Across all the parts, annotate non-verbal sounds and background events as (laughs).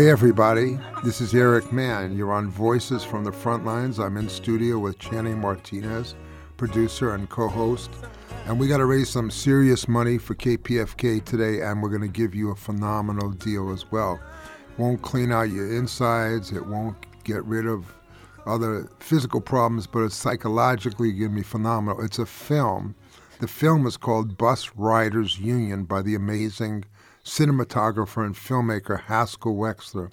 Hey everybody, this is Eric Mann. You're on Voices from the Front Lines. I'm in studio with Channing Martinez, producer and co host. And we got to raise some serious money for KPFK today, and we're going to give you a phenomenal deal as well. Won't clean out your insides, it won't get rid of other physical problems, but it's psychologically going to be phenomenal. It's a film. The film is called Bus Riders Union by the amazing cinematographer and filmmaker Haskell Wexler.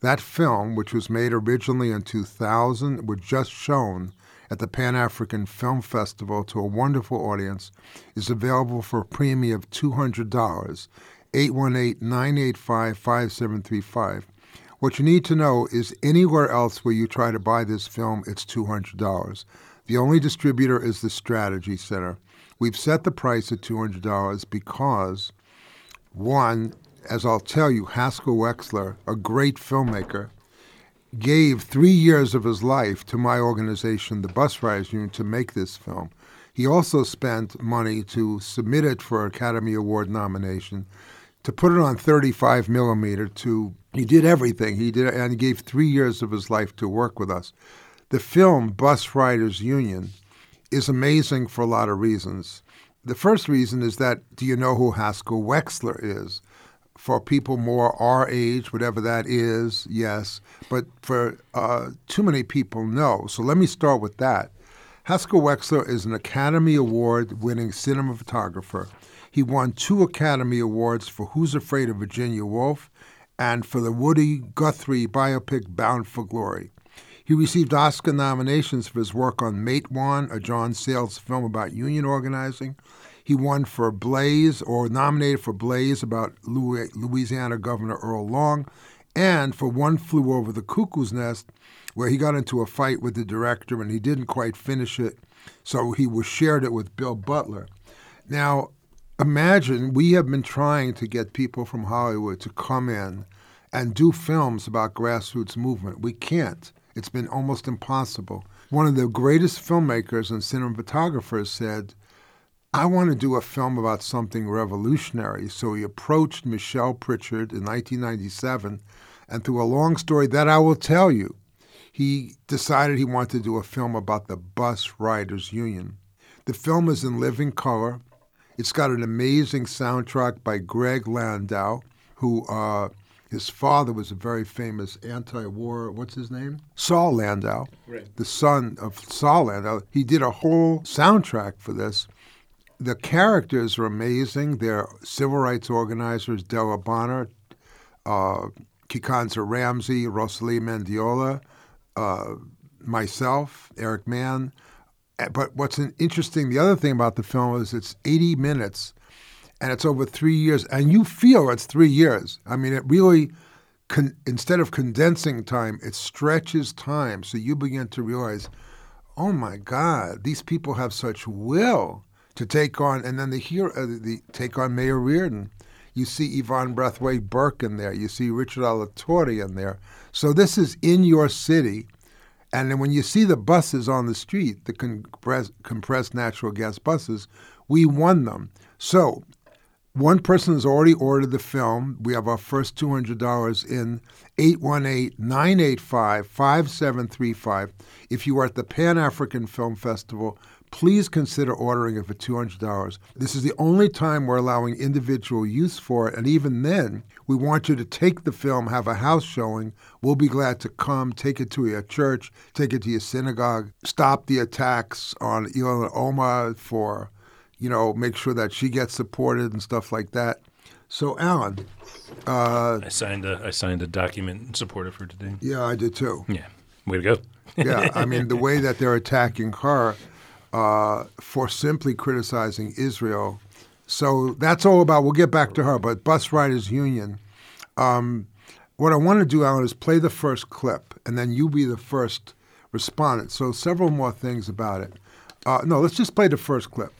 That film, which was made originally in 2000, was just shown at the Pan African Film Festival to a wonderful audience, is available for a premium of $200. 818 985 5735. What you need to know is anywhere else where you try to buy this film, it's $200. The only distributor is the Strategy Center. We've set the price at $200 because one, as I'll tell you, Haskell Wexler, a great filmmaker, gave three years of his life to my organization, the Bus Riders Union, to make this film. He also spent money to submit it for Academy Award nomination, to put it on 35 millimeter. To he did everything. He did, and he gave three years of his life to work with us. The film Bus Riders Union is amazing for a lot of reasons. The first reason is that do you know who Haskell Wexler is? For people more our age, whatever that is, yes. But for uh, too many people, no. So let me start with that. Haskell Wexler is an Academy Award winning cinematographer. He won two Academy Awards for Who's Afraid of Virginia Woolf and for the Woody Guthrie biopic Bound for Glory. He received Oscar nominations for his work on Matewan, a John Sayles film about union organizing. He won for Blaze, or nominated for Blaze about Louisiana Governor Earl Long, and for One Flew Over the Cuckoo's Nest, where he got into a fight with the director and he didn't quite finish it, so he was shared it with Bill Butler. Now, imagine we have been trying to get people from Hollywood to come in and do films about grassroots movement. We can't. It's been almost impossible. One of the greatest filmmakers and cinematographers said, I want to do a film about something revolutionary. So he approached Michelle Pritchard in 1997, and through a long story that I will tell you, he decided he wanted to do a film about the Bus Riders Union. The film is in living color. It's got an amazing soundtrack by Greg Landau, who uh, his father was a very famous anti-war. What's his name? Saul Landau, Right. the son of Saul Landau. He did a whole soundtrack for this. The characters are amazing. They're civil rights organizers, Della Bonner, uh, Kikanza Ramsey, Rosalio Mendiola, uh, myself, Eric Mann. Uh, But what's interesting, the other thing about the film is it's 80 minutes and it's over three years, and you feel it's three years. I mean, it really, con- instead of condensing time, it stretches time. So you begin to realize, oh my God, these people have such will to take on, and then the hero, uh, the take on Mayor Riordan. You see Yvonne Brathwaite Burke in there. You see Richard Alatorre in there. So this is in your city. And then when you see the buses on the street, the compressed, compressed natural gas buses, we won them. So one person has already ordered the film. We have our first $200 in 818 985 5735. If you are at the Pan African Film Festival, please consider ordering it for $200. This is the only time we're allowing individual use for it, and even then, we want you to take the film, have a house showing. We'll be glad to come, take it to your church, take it to your synagogue, stop the attacks on Ilhan Omar for you know, make sure that she gets supported and stuff like that. So, Alan, uh, I signed a I signed a document in support of her today. yeah, I did too. Yeah, way to go. Yeah, I mean, the way that they're attacking her uh, for simply criticizing Israel. So that's all about. We'll get back to her, but Bus Riders Union. Um, what I want to do, Alan, is play the first clip, and then you be the first respondent. So several more things about it. Uh, no, let's just play the first clip.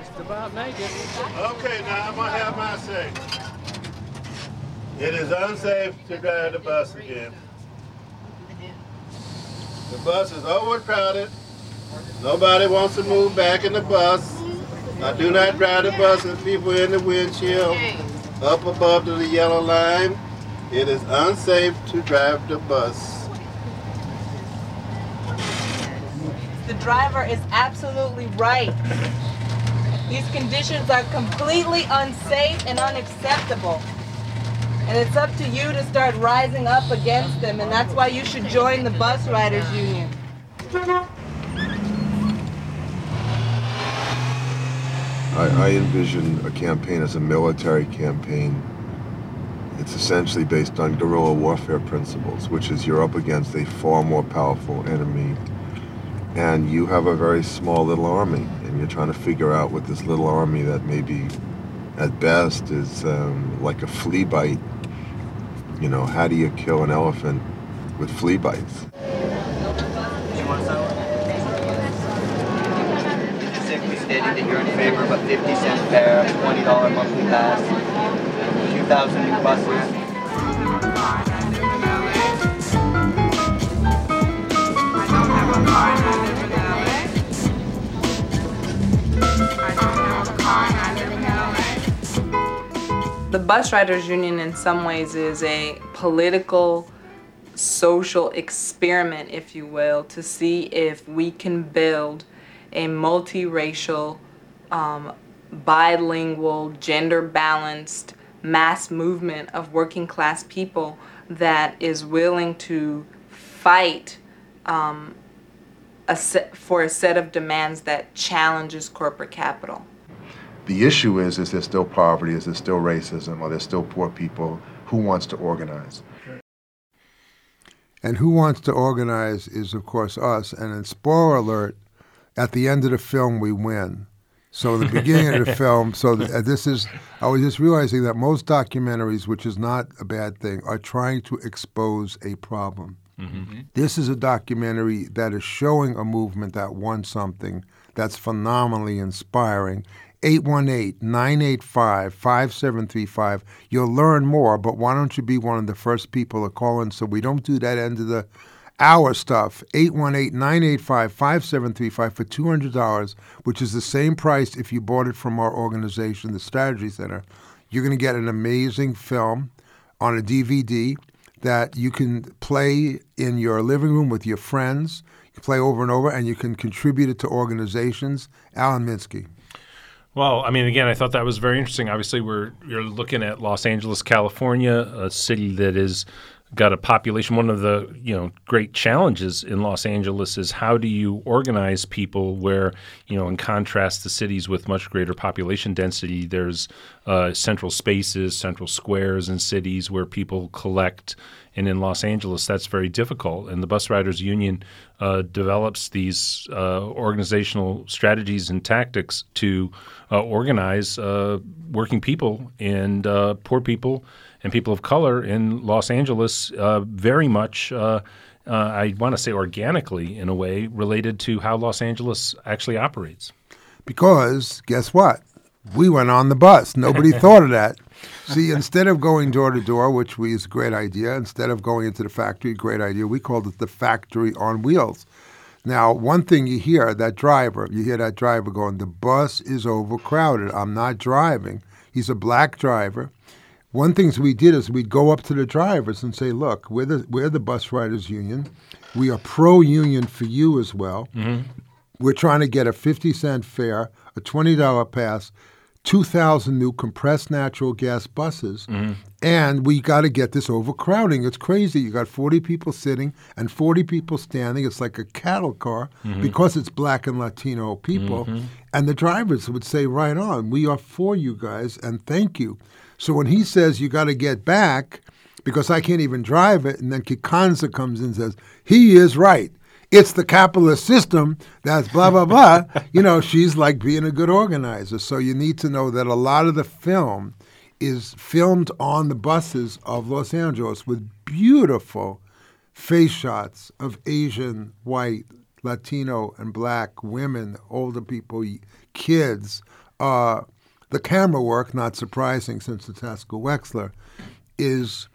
Okay, now I'm gonna have my say. It is unsafe to drive the bus again. The bus is overcrowded. Nobody wants to move back in the bus. I do not drive the bus with people in the windshield up above to the yellow line. It is unsafe to drive the bus. The driver is absolutely right. These conditions are completely unsafe and unacceptable. And it's up to you to start rising up against them, and that's why you should join the Bus Riders Union. I, I envision a campaign as a military campaign. It's essentially based on guerrilla warfare principles, which is you're up against a far more powerful enemy, and you have a very small little army, you're trying to figure out with this little army that maybe, at best, is um, like a flea bite. You know, how do you kill an elephant with flea bites? Simply that you're in favor of a 50 cent fare, $20 monthly pass, 2,000 new buses. The Bus Riders Union, in some ways, is a political, social experiment, if you will, to see if we can build a multiracial, um, bilingual, gender balanced mass movement of working class people that is willing to fight um, a set, for a set of demands that challenges corporate capital. The issue is, is there still poverty? Is there still racism? Are there still poor people? Who wants to organize? And who wants to organize is, of course, us. And in spoiler alert, at the end of the film, we win. So the beginning of the (laughs) film, so th- uh, this is, I was just realizing that most documentaries, which is not a bad thing, are trying to expose a problem. This is a documentary that is showing a movement that won something that's phenomenally inspiring. 818 985 5735. You'll learn more, but why don't you be one of the first people to call in so we don't do that end of the hour stuff? 818 985 5735 for $200, which is the same price if you bought it from our organization, the Strategy Center. You're going to get an amazing film on a DVD that you can play in your living room with your friends. You play over and over, and you can contribute it to organizations. Alan Minsky. Well, I mean, again, I thought that was very interesting. Obviously, we're you're looking at Los Angeles, California, a city that is got a population. One of the you know great challenges in Los Angeles is how do you organize people where you know in contrast to cities with much greater population density, there's uh, central spaces, central squares in cities where people collect. And in Los Angeles, that's very difficult. And the Bus Riders Union uh, develops these uh, organizational strategies and tactics to uh, organize uh, working people and uh, poor people and people of color in Los Angeles uh, very much, I want to say organically in a way, related to how Los Angeles actually operates. Because guess what? We went on the bus. Nobody thought of that. (laughs) See, instead of going door to door, which we is a great idea, instead of going into the factory, great idea, we called it the factory on wheels. Now, one thing you hear that driver, you hear that driver going, the bus is overcrowded. I'm not driving. He's a black driver. One thing we did is we'd go up to the drivers and say, look, we're the, we're the bus riders union. We are pro union for you as well. Mm-hmm. We're trying to get a 50 cent fare, a $20 pass, 2,000 new compressed natural gas buses, and we got to get this overcrowding. It's crazy. You got 40 people sitting and 40 people standing. It's like a cattle car because it's black and Latino people. And the drivers would say, right on, we are for you guys and thank you. So when he says you got to get back, because I can't even drive it, and then Kikanza comes in and says, he is right it's the capitalist system that's blah blah blah (laughs) you know she's like being a good organizer so you need to know that a lot of the film is filmed on the buses of los angeles with beautiful face shots of Asian, white, Latino, and black women, older people, kids. Uh, the camera work, not surprising since it's Haskell Wexler, is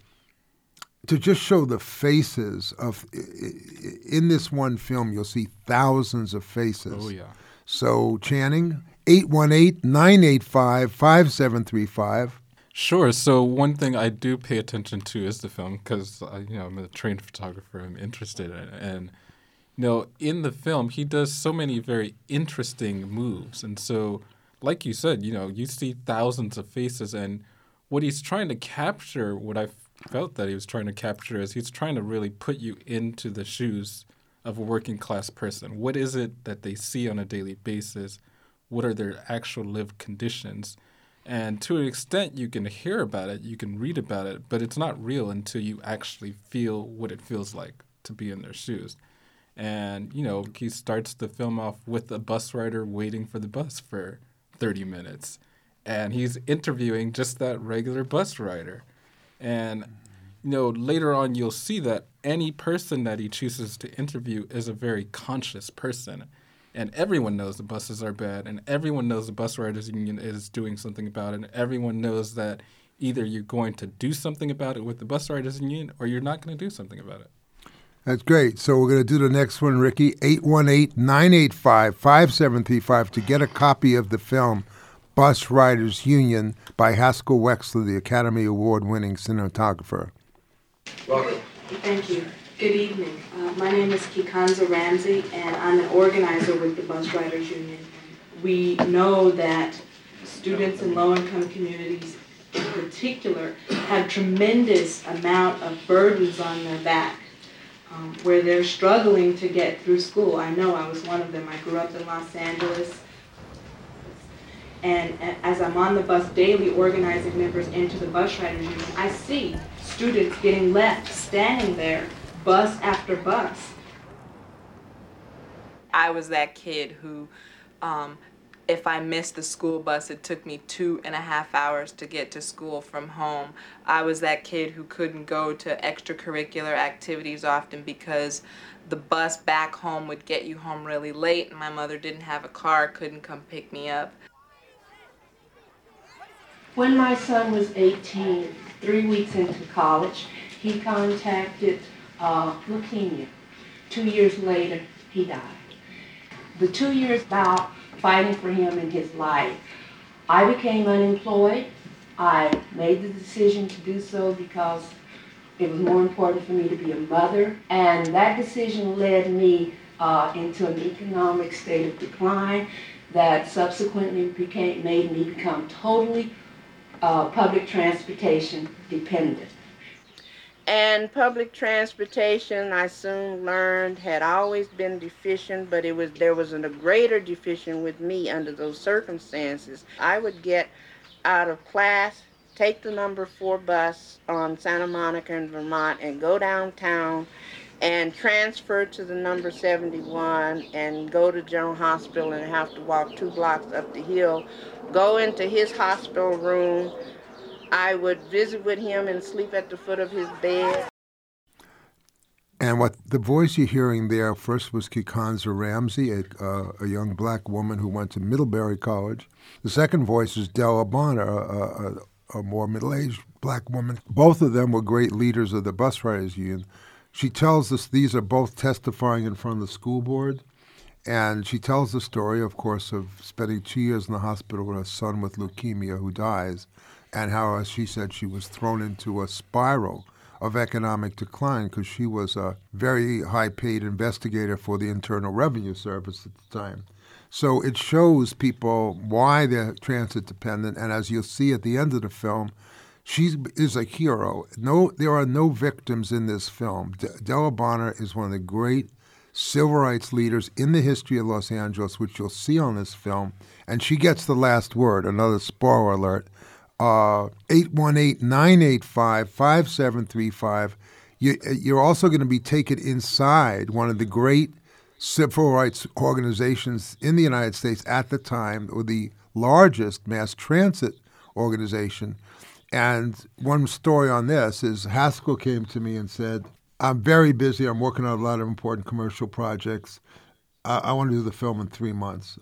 to just show the faces of in this one film you'll see thousands of faces. Oh yeah. So channing 818-985-5735 sure so one thing i do pay attention to is the film because uh, you know i'm a trained photographer i'm interested in it and you know in the film he does so many very interesting moves and so like you said you know you see thousands of faces and what he's trying to capture what i felt that he was trying to capture is he's trying to really put you into the shoes of a working class person. What is it that they see on a daily basis? What are their actual lived conditions? And to an extent, you can hear about it, you can read about it, but it's not real until you actually feel what it feels like to be in their shoes. And, you know, he starts the film off with a bus rider waiting for the bus for 30 minutes. And he's interviewing just that regular bus rider. And you know, later on you'll see that any person that he chooses to interview is a very conscious person. And everyone knows the buses are bad, and everyone knows the bus riders union is doing something about it, and everyone knows that either you're going to do something about it with the bus riders union or you're not going to do something about it. That's great. So we're going to do the next one, Ricky. 818-985-5735 to get a copy of the film Bus Riders Union by Haskell Wexler, the Academy Award winning cinematographer. Welcome. Thank you. Good evening. Uh, my name is Kikanza Ramsey, and I'm an organizer with the Bus Riders Union. We know that students in low-income communities in particular have tremendous amount of burdens on their back um, where they're struggling to get through school. I know I was one of them. I grew up in Los Angeles. And as I'm on the bus daily organizing members into the bus riders union, I see students getting left standing there, bus after bus. I was that kid who, um, if I missed the school bus, it took me two and a half hours to get to school from home. I was that kid who couldn't go to extracurricular activities often because the bus back home would get you home really late and my mother didn't have a car, couldn't come pick me up. When my son was 18, three weeks into college, he contacted uh, leukemia. Two years later, he died. The two years about fighting for him in his life, I became unemployed. I made the decision to do so because it was more important for me to be a mother. And that decision led me uh, into an economic state of decline that subsequently became, made me become totally uh, public transportation dependent. And public transportation, I soon learned, had always been deficient, but it was there was a greater deficient with me under those circumstances. I would get out of class, take the number four bus on Santa Monica in Vermont, and go downtown and transfer to the number 71 and go to General Hospital and have to walk two blocks up the hill go into his hospital room. I would visit with him and sleep at the foot of his bed. And what the voice you're hearing there first was Kikanza Ramsey, a, uh, a young black woman who went to Middlebury College. The second voice is Della Bonner, a, a, a more middle-aged black woman. Both of them were great leaders of the bus riders union. She tells us these are both testifying in front of the school board. And she tells the story, of course, of spending two years in the hospital with her son with leukemia who dies, and how, as she said, she was thrown into a spiral of economic decline because she was a very high paid investigator for the Internal Revenue Service at the time. So it shows people why they're transit dependent, and as you'll see at the end of the film, she is a hero. No, there are no victims in this film. De- Della Bonner is one of the great civil rights leaders in the history of Los Angeles, which you'll see on this film. And she gets the last word, another spoiler alert. Uh, 818 985 5735. You're also going to be taken inside one of the great civil rights organizations in the United States at the time, or the largest mass transit organization. And one story on this is Haskell came to me and said, I'm very busy. I'm working on a lot of important commercial projects. I, I want to do the film in three months.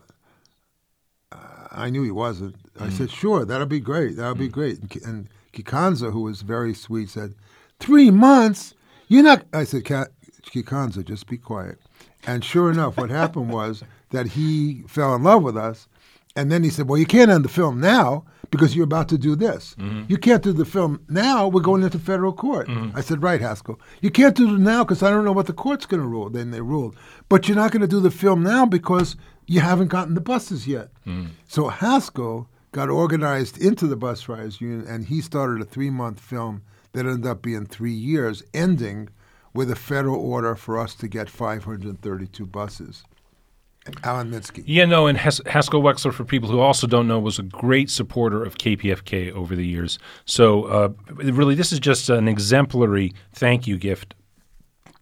I knew he wasn't. I said, mm. sure, that'll be great. That'll be mm. great. And, and Kikanza, who was very sweet, said, three months? You're not. I said, Kikanza, just be quiet. And sure enough, what happened was that he fell in love with us. And then he said, Well, you can't end the film now because you're about to do this. Mm-hmm. You can't do the film now. We're going into federal court. Mm-hmm. I said, Right, Haskell. You can't do it now because I don't know what the court's going to rule. Then they ruled. But you're not going to do the film now because you haven't gotten the buses yet. Mm-hmm. So Haskell got organized into the Bus Riders Union and he started a three month film that ended up being three years, ending with a federal order for us to get 532 buses. Alan Minsky. Yeah, no, and Has- Haskell Wexler, for people who also don't know, was a great supporter of KPFK over the years. So, uh, really, this is just an exemplary thank you gift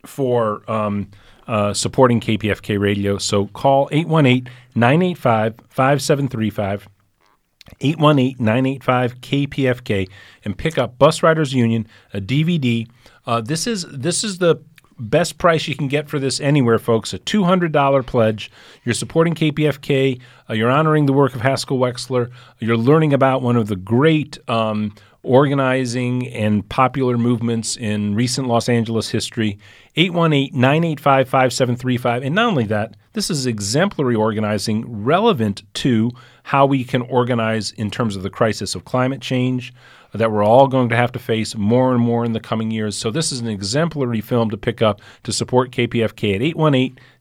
for um, uh, supporting KPFK radio. So, call 818 985 5735. 818-985-KPFK and pick up Bus Riders Union, a DVD. Uh, this is this is the best price you can get for this anywhere, folks. A $200 pledge. You're supporting KPFK. Uh, you're honoring the work of Haskell Wexler. You're learning about one of the great um, organizing and popular movements in recent Los Angeles history. 818-985-5735. And not only that, this is exemplary organizing relevant to how we can organize in terms of the crisis of climate change that we're all going to have to face more and more in the coming years. So this is an exemplary film to pick up to support KPFK at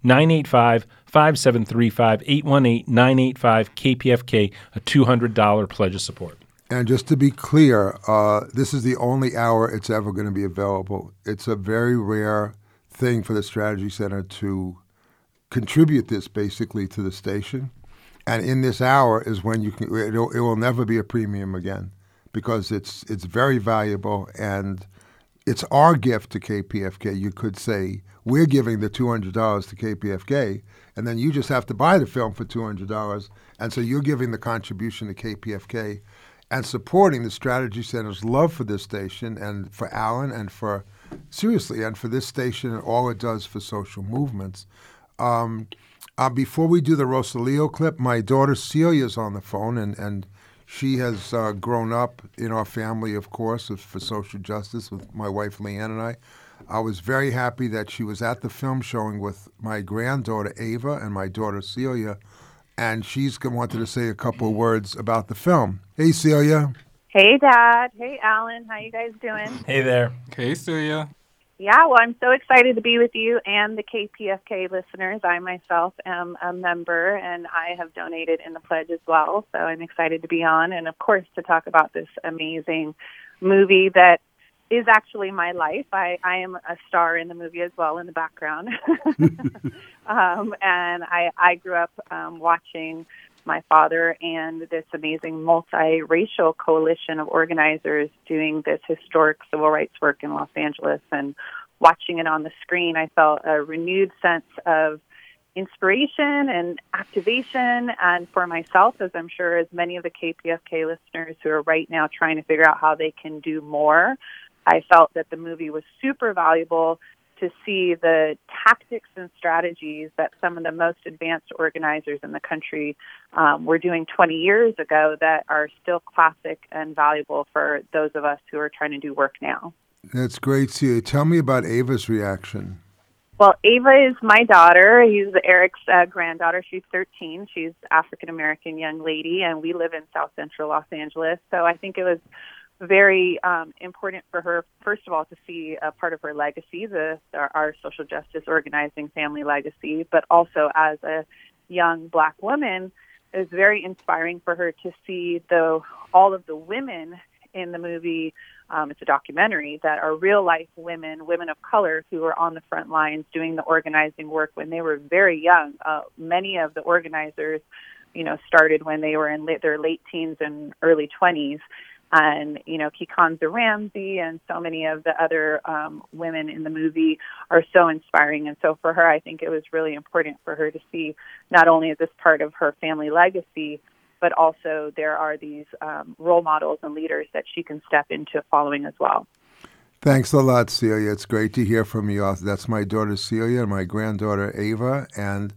818-985-5735, 818-985-KPFK, a $200 pledge of support. And just to be clear, uh, this is the only hour it's ever going to be available. It's a very rare thing for the Strategy Center to contribute this basically to the station. And in this hour is when you can. It will never be a premium again because it's it's very valuable and it's our gift to KPFK. You could say we're giving the two hundred dollars to KPFK, and then you just have to buy the film for two hundred dollars, and so you're giving the contribution to KPFK and supporting the Strategy Center's love for this station and for Alan and for seriously and for this station and all it does for social movements. Um, uh, before we do the Rosalio clip, my daughter Celia's on the phone, and, and she has uh, grown up in our family, of course, for social justice with my wife Leanne and I. I was very happy that she was at the film showing with my granddaughter Ava and my daughter Celia, and she's g- wanted to say a couple of words about the film. Hey, Celia. Hey, Dad. Hey, Alan. How you guys doing? Hey there. Hey, Celia. Yeah, well, I'm so excited to be with you and the KPFK listeners. I myself am a member, and I have donated in the pledge as well. So I'm excited to be on, and of course to talk about this amazing movie that is actually my life. I, I am a star in the movie as well in the background, (laughs) (laughs) um, and I I grew up um, watching my father and this amazing multiracial coalition of organizers doing this historic civil rights work in Los Angeles and watching it on the screen I felt a renewed sense of inspiration and activation. And for myself as I'm sure as many of the KPFK listeners who are right now trying to figure out how they can do more I felt that the movie was super valuable to see the tactics and strategies that some of the most advanced organizers in the country um, were doing 20 years ago that are still classic and valuable for those of us who are trying to do work now. That's great, Celia. Tell me about Ava's reaction. Well, Ava is my daughter. He's Eric's uh, granddaughter. She's 13. She's African American young lady, and we live in South Central Los Angeles. So I think it was very um, important for her, first of all, to see a part of her legacy, the our, our social justice organizing family legacy, but also as a young black woman, it was very inspiring for her to see the all of the women in the movie. Um, it's a documentary that are real life women, women of color who were on the front lines doing the organizing work when they were very young. Uh, many of the organizers, you know, started when they were in la- their late teens and early 20s and you know Kikanza Ramsey and so many of the other um, women in the movie are so inspiring. And so for her, I think it was really important for her to see not only is this part of her family legacy, but also there are these um, role models and leaders that she can step into following as well. Thanks a lot, Celia. It's great to hear from you. That's my daughter Celia and my granddaughter Ava. And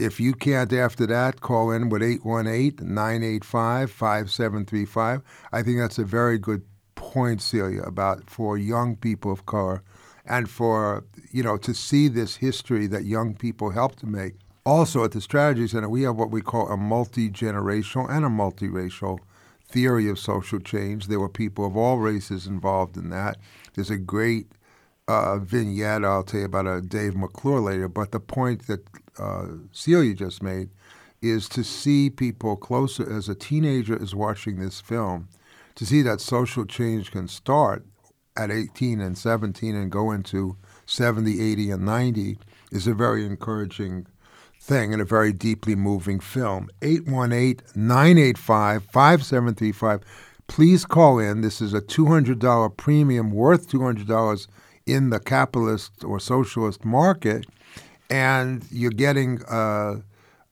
if you can't after that, call in with 818 985 5735. I think that's a very good point, Celia, about for young people of color and for, you know, to see this history that young people help to make. Also, at the Strategy Center, we have what we call a multi generational and a multiracial theory of social change. There were people of all races involved in that. There's a great uh, vignette I'll tell you about a Dave McClure later. But the point that uh, Celia just made is to see people closer as a teenager is watching this film, to see that social change can start at 18 and 17 and go into 70, 80, and 90 is a very encouraging thing and a very deeply moving film. 818 985 5735. Please call in. This is a $200 premium worth $200 in the capitalist or socialist market, and you're getting a,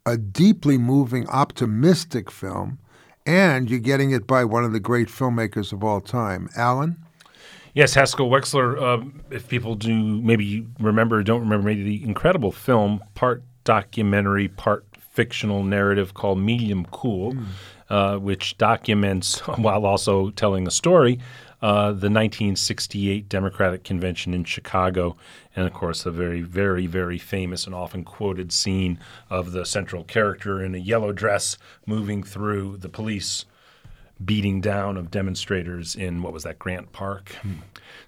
a deeply moving, optimistic film, and you're getting it by one of the great filmmakers of all time. Alan? Yes, Haskell Wexler. Uh, if people do maybe remember, don't remember, maybe the incredible film, part documentary, part fictional narrative called Medium Cool, mm. uh, which documents, (laughs) while also telling a story, uh, the 1968 Democratic Convention in Chicago, and of course, the very, very, very famous and often quoted scene of the central character in a yellow dress moving through the police beating down of demonstrators in what was that Grant Park. Hmm.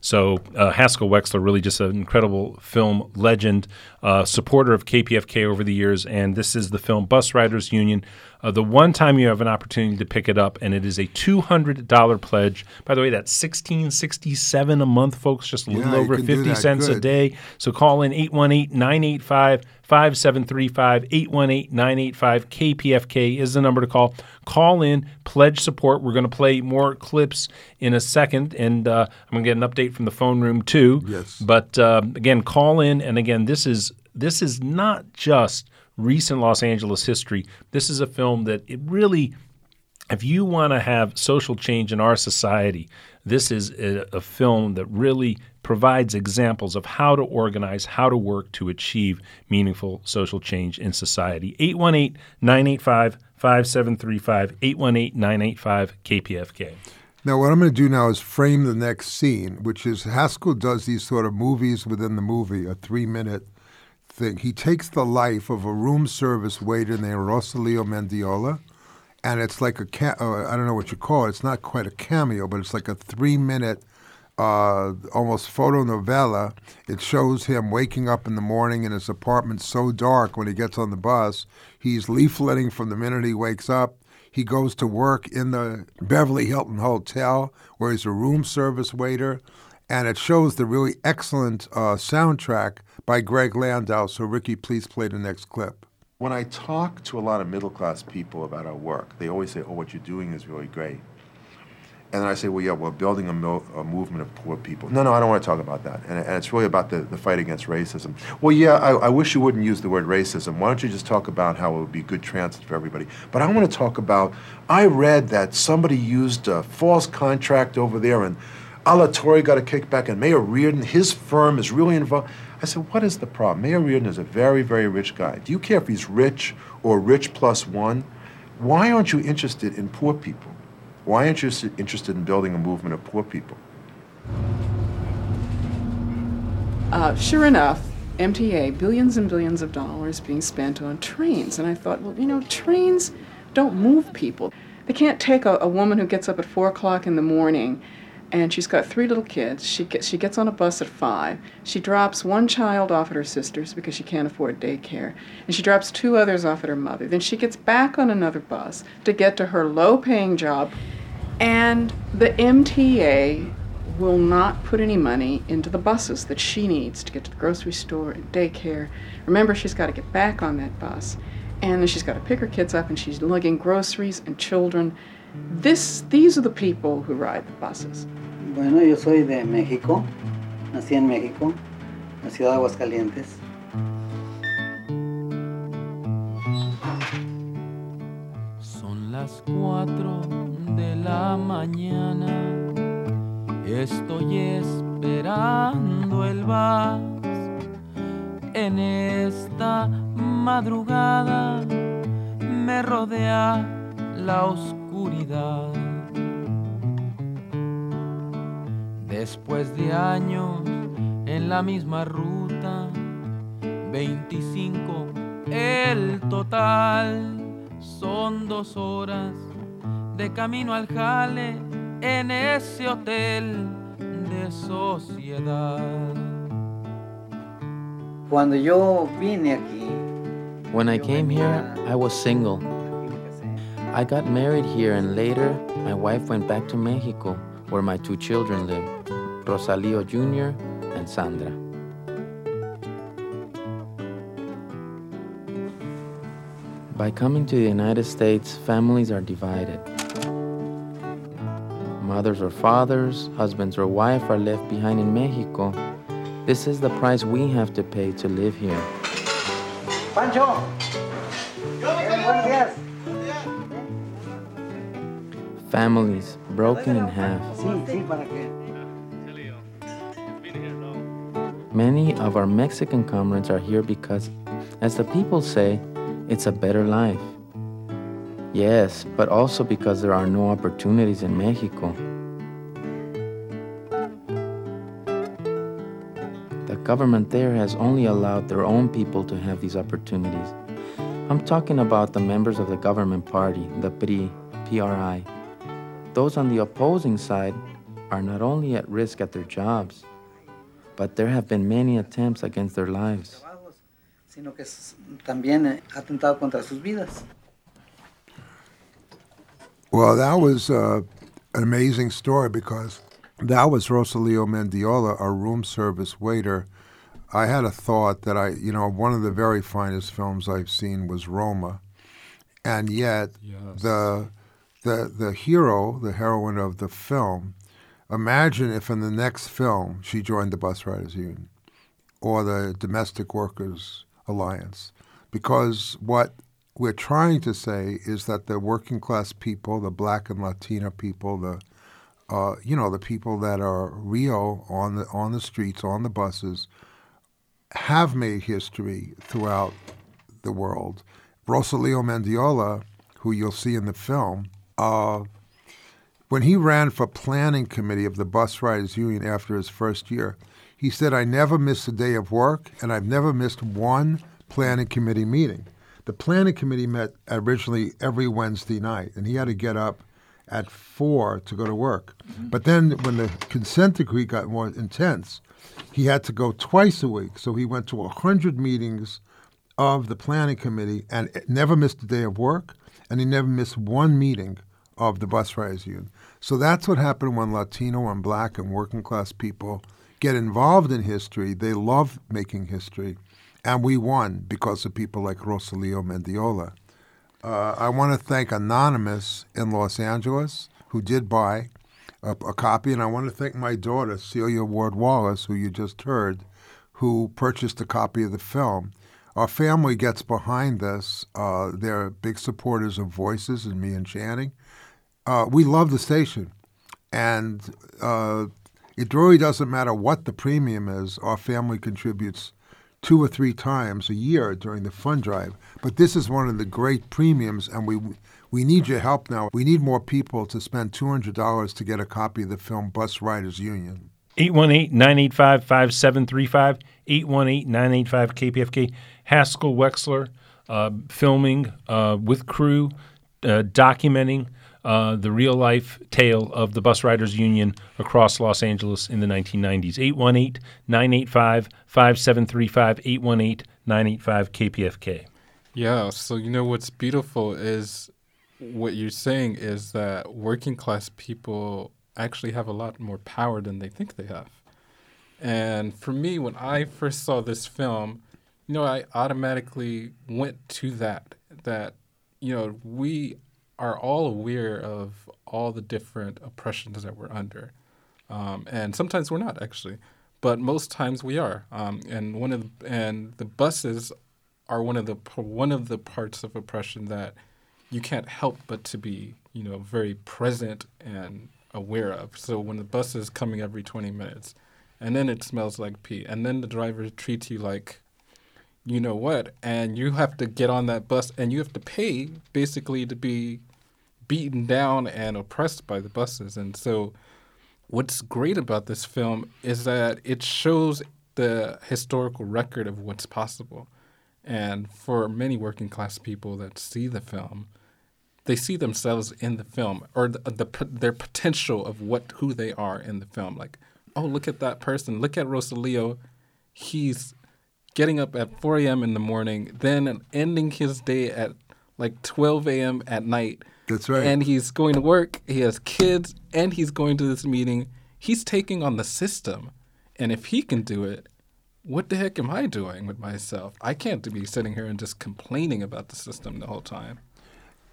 So uh, Haskell Wexler, really just an incredible film legend, uh, supporter of KPFK over the years, and this is the film Bus Riders Union. Uh, the one time you have an opportunity to pick it up, and it is a two hundred dollar pledge. By the way, that's sixteen sixty seven a month, folks. Just a little yeah, over fifty cents Good. a day. So call in 818-985 5735 818 985 KPFK is the number to call. Call in, pledge support. We're going to play more clips in a second, and uh, I'm going to get an update from the phone room too. Yes. But uh, again, call in, and again, this is this is not just recent Los Angeles history. This is a film that it really if you want to have social change in our society, this is a, a, film that really provides examples of how to organize, how to work to achieve meaningful social change in society. 818 985 5735, 818 985 KPFK. Now, what I'm going to do now is frame the next scene, which is Haskell does these sort of movies within the movie, a three minute thing. He takes the life of a room service waiter named Rosalio Mendiola, and it's like a, ca- uh, I don't know what you call it, it's not quite a cameo, but it's like a three minute uh, almost photonovela. It shows him waking up in the morning in his apartment so dark when he gets on the bus. He's leafleting from the minute he wakes up. He goes to work in the Beverly Hilton Hotel where he's a room service waiter. And it shows the really excellent uh, soundtrack by Greg Landau. So, Ricky, please play the next clip. When I talk to a lot of middle class people about our work, they always say, Oh, what you're doing is really great. And then I say, well, yeah, we're building a, mo- a, movement of poor people. No, no, I don't want to talk about that. And, and it's really about the, the fight against racism. Well, yeah, I, I, wish you wouldn't use the word racism. Why don't you just talk about how it would be good transit for everybody? But I want to talk about, I read that somebody used a false contract over there and Alatorre got a kickback and Mayor Riordan, his firm is really involved. I said, what is the problem? Mayor Riordan is a very, very rich guy. Do you care if he's rich or rich plus one? Why aren't you interested in poor people? Why aren't you interested in building a movement of poor people? Uh, sure enough, MTA, billions and billions of dollars being spent on trains. And I thought, well, you know, trains don't move people. They can't take a, a woman who gets up at 4 o'clock in the morning and she's got three little kids. She gets, she gets on a bus at five. She drops one child off at her sister's because she can't afford daycare, and she drops two others off at her mother. Then she gets back on another bus to get to her low-paying job, and the MTA will not put any money into the buses that she needs to get to the grocery store and daycare. Remember, she's got to get back on that bus, and then she's got to pick her kids up, and she's lugging groceries and children. This, these are the people who ride the buses. Bueno, yo soy de México, nací en México, la ciudad de Aguascalientes. Son las cuatro de la mañana, Estoy esperando el vas en esta madrugada me rodea la oscuridad. Después de años en la misma ruta, 25 el total, son dos horas de camino al jale en ese hotel de sociedad. Cuando yo vine aquí, When I came here, I was single. I got married here, and later, my wife went back to Mexico, where my two children live Rosalio Jr. and Sandra. By coming to the United States, families are divided. Mothers or fathers, husbands or wife are left behind in Mexico. This is the price we have to pay to live here. Pancho. Families broken in half. Many of our Mexican comrades are here because, as the people say, it's a better life. Yes, but also because there are no opportunities in Mexico. The government there has only allowed their own people to have these opportunities. I'm talking about the members of the government party, the PRI, PRI. Those on the opposing side are not only at risk at their jobs, but there have been many attempts against their lives. Sino que también eh, atentado contra sus vidas. Well, that was uh, an amazing story because that was Rosalio Mendiola, a room service waiter. I had a thought that I, you know, one of the very finest films I've seen was Roma, and yet Yes. the the the hero, the heroine of the film. Imagine if in the next film she joined the bus riders union or the domestic workers alliance, because what we're trying to say is that the working class people, the black and Latina people, the uh, you know the people that are real on the on the streets, on the buses, have made history throughout the world. Rosalio Mendiola, who you'll see in the film, uh, when he ran for planning committee of the bus riders union after his first year, he said, "I never missed a day of work, and I've never missed one planning committee meeting." The planning committee met originally every Wednesday night, and he had to get up at four to go to work. But then, when the consent decree got more intense, he had to go twice a week. So he went to a hundred meetings of the planning committee and never missed a day of work, and he never missed one meeting of the bus riders union. So that's what happened when Latino and black and working class people get involved in history. They love making history. And we won because of people like Rosalio Mendiola. Uh, I want to thank Anonymous in Los Angeles, who did buy a, a copy, and I want to thank my daughter, Celia Ward Wallace, who you just heard, who purchased a copy of the film. Our family gets behind this. Uh, they're big supporters of Voices and me and Channing. Uh, we love the station, and uh, it really doesn't matter what the premium is. Our family contributes two or three times a year during the fund drive. But this is one of the great premiums, and we we need your help now. We need more people to spend two hundred dollars to get a copy of the film Bus Riders Union. 818-985-5735, 818-985-KPFK. Haskell Wexler uh, filming uh, with crew, uh, documenting uh, the real life tale of the bus riders union across Los Angeles in the 1990s. 818-985-5735, 818-985-KPFK. Yeah, so you know what's beautiful is what you're saying is that working class people actually have a lot more power than they think they have. And for me, when I first saw this film, you know, I automatically went to that, that, you know, we are all aware of all the different oppressions that we're under. Um, and sometimes we're not actually, but most times we are. Um, and one of the, and the buses are one of the one of the parts of oppression that you can't help but to be you know very present and aware of. So when the bus is coming every 20 minutes, and then it smells like pee, and then the driver treats you like you know what, and you have to get on that bus and you have to pay basically to be beaten down and oppressed by the buses. And so, what's great about this film is that it shows the historical record of what's possible. And for many working class people that see the film, they see themselves in the film or the, the their potential of what who they are in the film. Like, oh, look at that person. Look at Rosalio. He's getting up at 4 a.m. in the morning, then ending his day at like 12 a.m. at night. That's right. And he's going to work, he has kids, and he's going to this meeting. He's taking on the system. And if he can do it, what the heck am I doing with myself? I can't be sitting here and just complaining about the system the whole time.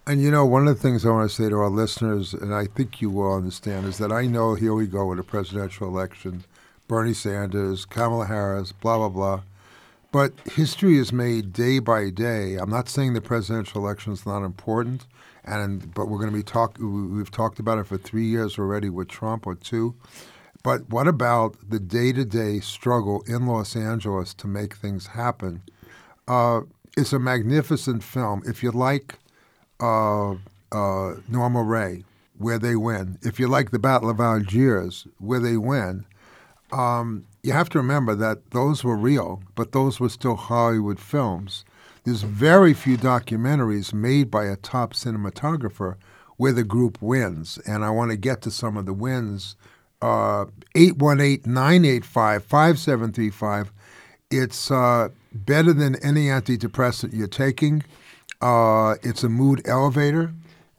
And you know, one of the things I want to say to our listeners, and I think you will understand, is that I know here we go with a presidential election, Bernie Sanders, Kamala Harris, blah, blah, blah. But history is made day by day. I'm not saying the presidential election is not important, and but we're going to be talk. We've talked about it for three years already with Trump or two. But what about the day-to-day struggle in Los Angeles to make things happen? Uh, it's a magnificent film. If you like uh, uh, Norma Rae, where they win. If you like the Battle of Algiers, where they win. Um, you have to remember that those were real, but those were still Hollywood films. There's very few documentaries made by a top cinematographer where the group wins, and I want to get to some of the wins. Uh, 818-985-5735. It's uh, better than any antidepressant you're taking. Uh, it's a mood elevator.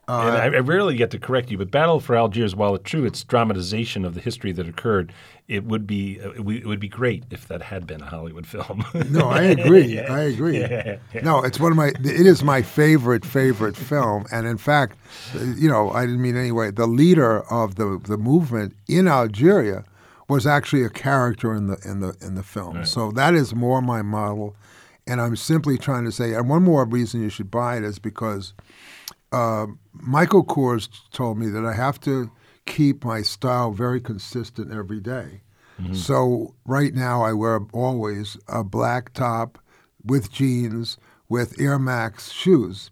Uh, and I, I rarely get to correct you, but Battle for Algiers, while it's true, it's dramatization of the history that occurred. It would be uh, it would be great if that had been a Hollywood film. (laughs) no, I agree. (laughs) I agree. Yeah, yeah. No, it's one of my. It is my favorite favorite film, and in fact, uh, you know, I didn't mean anyway. The leader of the the movement in Algeria was actually a character in the in the in the film. Right. So that is more my model, and I'm simply trying to say. And one more reason you should buy it is because uh, Michael Kors told me that I have to keep my style very consistent every day. Mm-hmm. So right now I wear always a black top with jeans with Air Max shoes.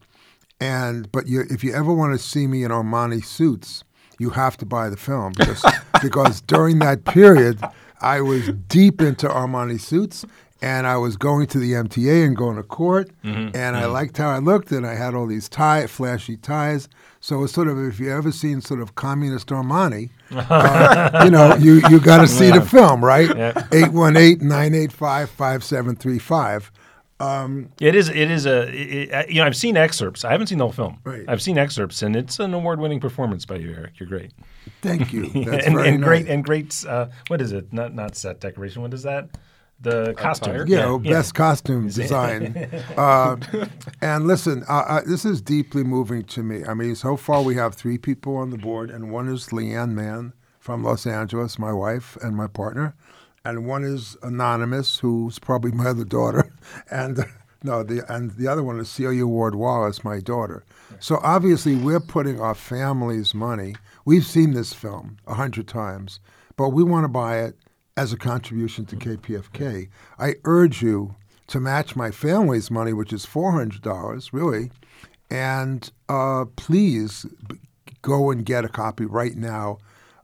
And but you, if you ever want to see me in Armani suits, you have to buy the film because (laughs) because during that period I was deep into Armani suits and I was going to the MTA and going to court, Mhm, and I mhm. liked how I looked, and I had all these tie, flashy ties. So it's sort of if you ever seen sort of communist Armani, uh, (laughs) you know, you you got to see Yeah. the film, right? Yeah. 818-985-5735. Um, It is. It is a. It, you know, I've seen excerpts. I haven't seen the whole film. Right. I've seen excerpts, and it's an award-winning performance by you, Eric. You're great. Thank you. (laughs) That's and, and great and great. Uh, what is it? Not not set decoration. What is that? The costume. Yeah, well, best costume (laughs) design. (laughs) uh, and listen, uh, uh, this is deeply moving to me. I mean, so far we have three people on the board, and one is Lian Mann from Los Angeles, my wife and my partner, and one is anonymous, who's probably my other daughter, (laughs) and uh, no, the and the other one is Celia Ward Wallace, my daughter. So obviously, we're putting our family's money. We've seen this film a hundred times, but we want to buy it as a contribution to KPFK. I urge you to match my family's money, which is $400, really, and uh, please go and get a copy right now.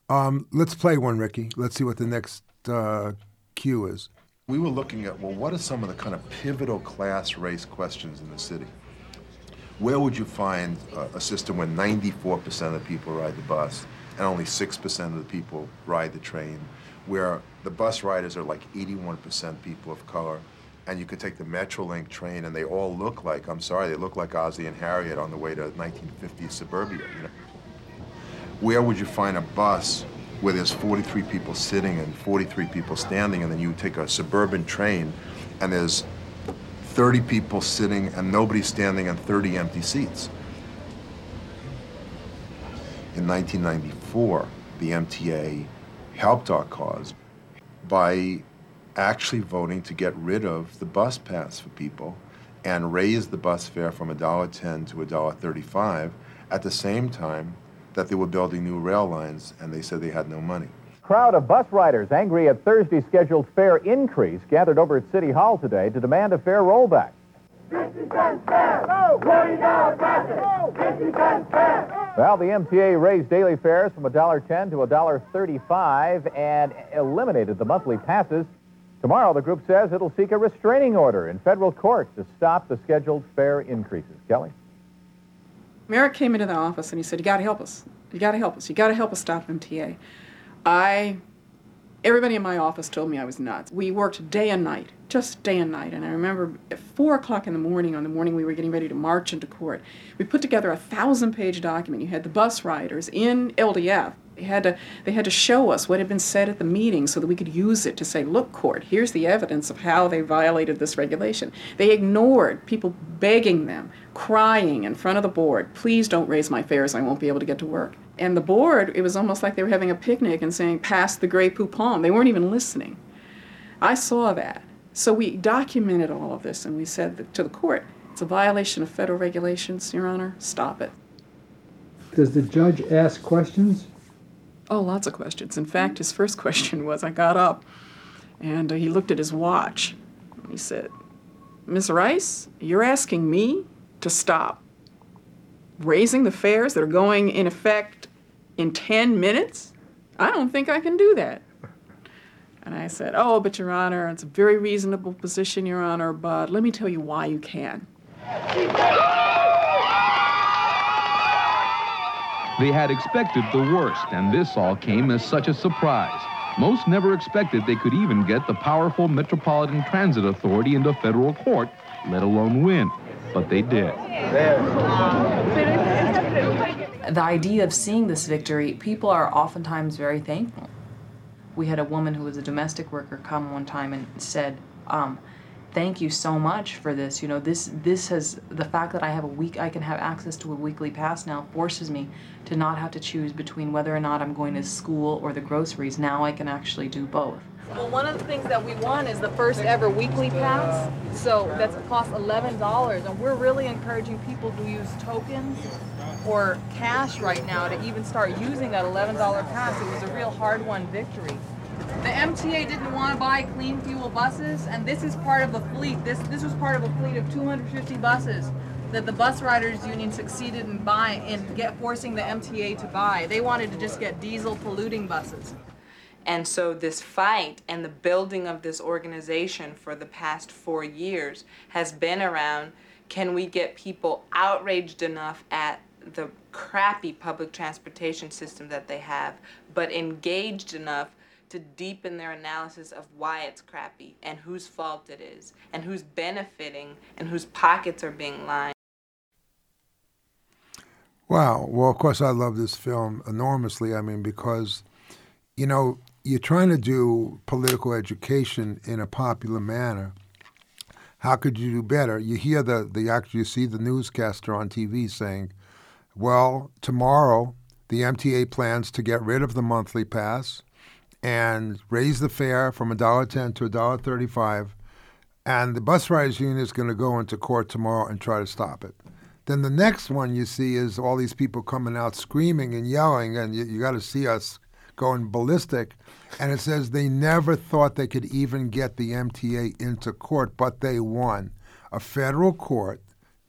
Um, let's play one, Ricky. Let's see what the next uh, cue is. We were looking at, well, what are some of the kind of pivotal class race questions in the city? Where would you find a system where 94% of the people ride the bus and only 6% of the people ride the train? Where the bus riders are like 81% people of color, and you could take the Metrolink train and they all look like, I'm sorry, they look like Ozzie and Harriet on the way to 1950s suburbia, you know? where would you find a bus where there's 43 people sitting and 43 people standing, and then you take a suburban train and there's 30 people sitting and nobody standing and 30 empty seats? In 1994, the MTA helped our cause by actually voting to get rid of the bus pass for people and raise the bus fare from $1.10 to $1.35 at the same time that they were building new rail lines, and they said they had no money. Crowd of bus riders angry at Thursday's scheduled fare increase gathered over at City Hall today to demand a fare rollback. 50 cents fare! No! $40 traffic! 50 cents fare! Well, the MTA raised daily fares from $1.10 to $1.35 and eliminated the monthly passes. Tomorrow, the group says it'll seek a restraining order in federal court to stop the scheduled fare increases. Kelly? Merrick came into the office and he said, You got to help us. You got to help us. You got to help us stop MTA. I, everybody in my office told me I was nuts. We worked day and night, just day and night. And I remember at four o'clock in the morning, on the morning we were getting ready to march into court, we put together a thousand page document. You had the bus riders in LDF. They had, to, they had to show us what had been said at the meeting so that we could use it to say, look, court, here's the evidence of how they violated this regulation. They ignored people begging them, crying in front of the board, please don't raise my fares, I won't be able to get to work. And the board, it was almost like they were having a picnic and saying, pass the Grey Poupon. They weren't even listening. I saw that. So we documented all of this and we said to the court, it's a violation of federal regulations, Your Honor, stop it. Does the judge ask questions? Oh, lots of questions. In fact, his first (laughs) question was I got up and uh, he looked at his watch. He said, Ms. Rice, you're asking me to stop raising the fares that are going in effect in 10 minutes? I don't think I can do that. And I said, Oh, but Your Honor, it's a very reasonable position, Your Honor, but let me tell you why you can. They had expected the worst, and this all came as such a surprise. Most never expected they could even get the powerful Metropolitan Transit Authority into federal court, let alone win. But they did. The idea of seeing this victory, people are oftentimes very thankful. We had a woman who was a domestic worker come one time and said, um, thank you so much for this. You know, this this has the fact that I have a week I can have access to a weekly pass now forces me to not have to choose between whether or not I'm going to school or the groceries. Now I can actually do both. Well, one of the things that we won is the first ever weekly pass. So that's cost eleven dollars, and we're really encouraging people to use tokens or cash right now to even start using that eleven dollar pass. It was a real hard-won victory. The MTA didn't want to buy clean fuel buses, and this is part of a fleet. This this was part of a fleet of 250 buses that the bus riders union succeeded in buying in get forcing the MTA to buy. They wanted to just get diesel polluting buses. And so this fight and the building of this organization for the past four years has been around can we get people outraged enough at the crappy public transportation system that they have, but engaged enough to deepen their analysis of why it's crappy and whose fault it is and who's benefiting and whose pockets are being lined. Wow. Well, of course, I love this film enormously. I mean, because, you know, you're trying to do political education in a popular manner. How could you do better? You hear the, the actor, you see the newscaster on TV saying, well, tomorrow the MTA plans to get rid of the monthly pass and raise the fare from $1.10 to $1.35. And the bus riders union is going to go into court tomorrow and try to stop it. Then the next one you see is all these people coming out screaming and yelling, and you, you got to see us going ballistic. And it says they never thought they could even get the MTA into court, but they won. A federal court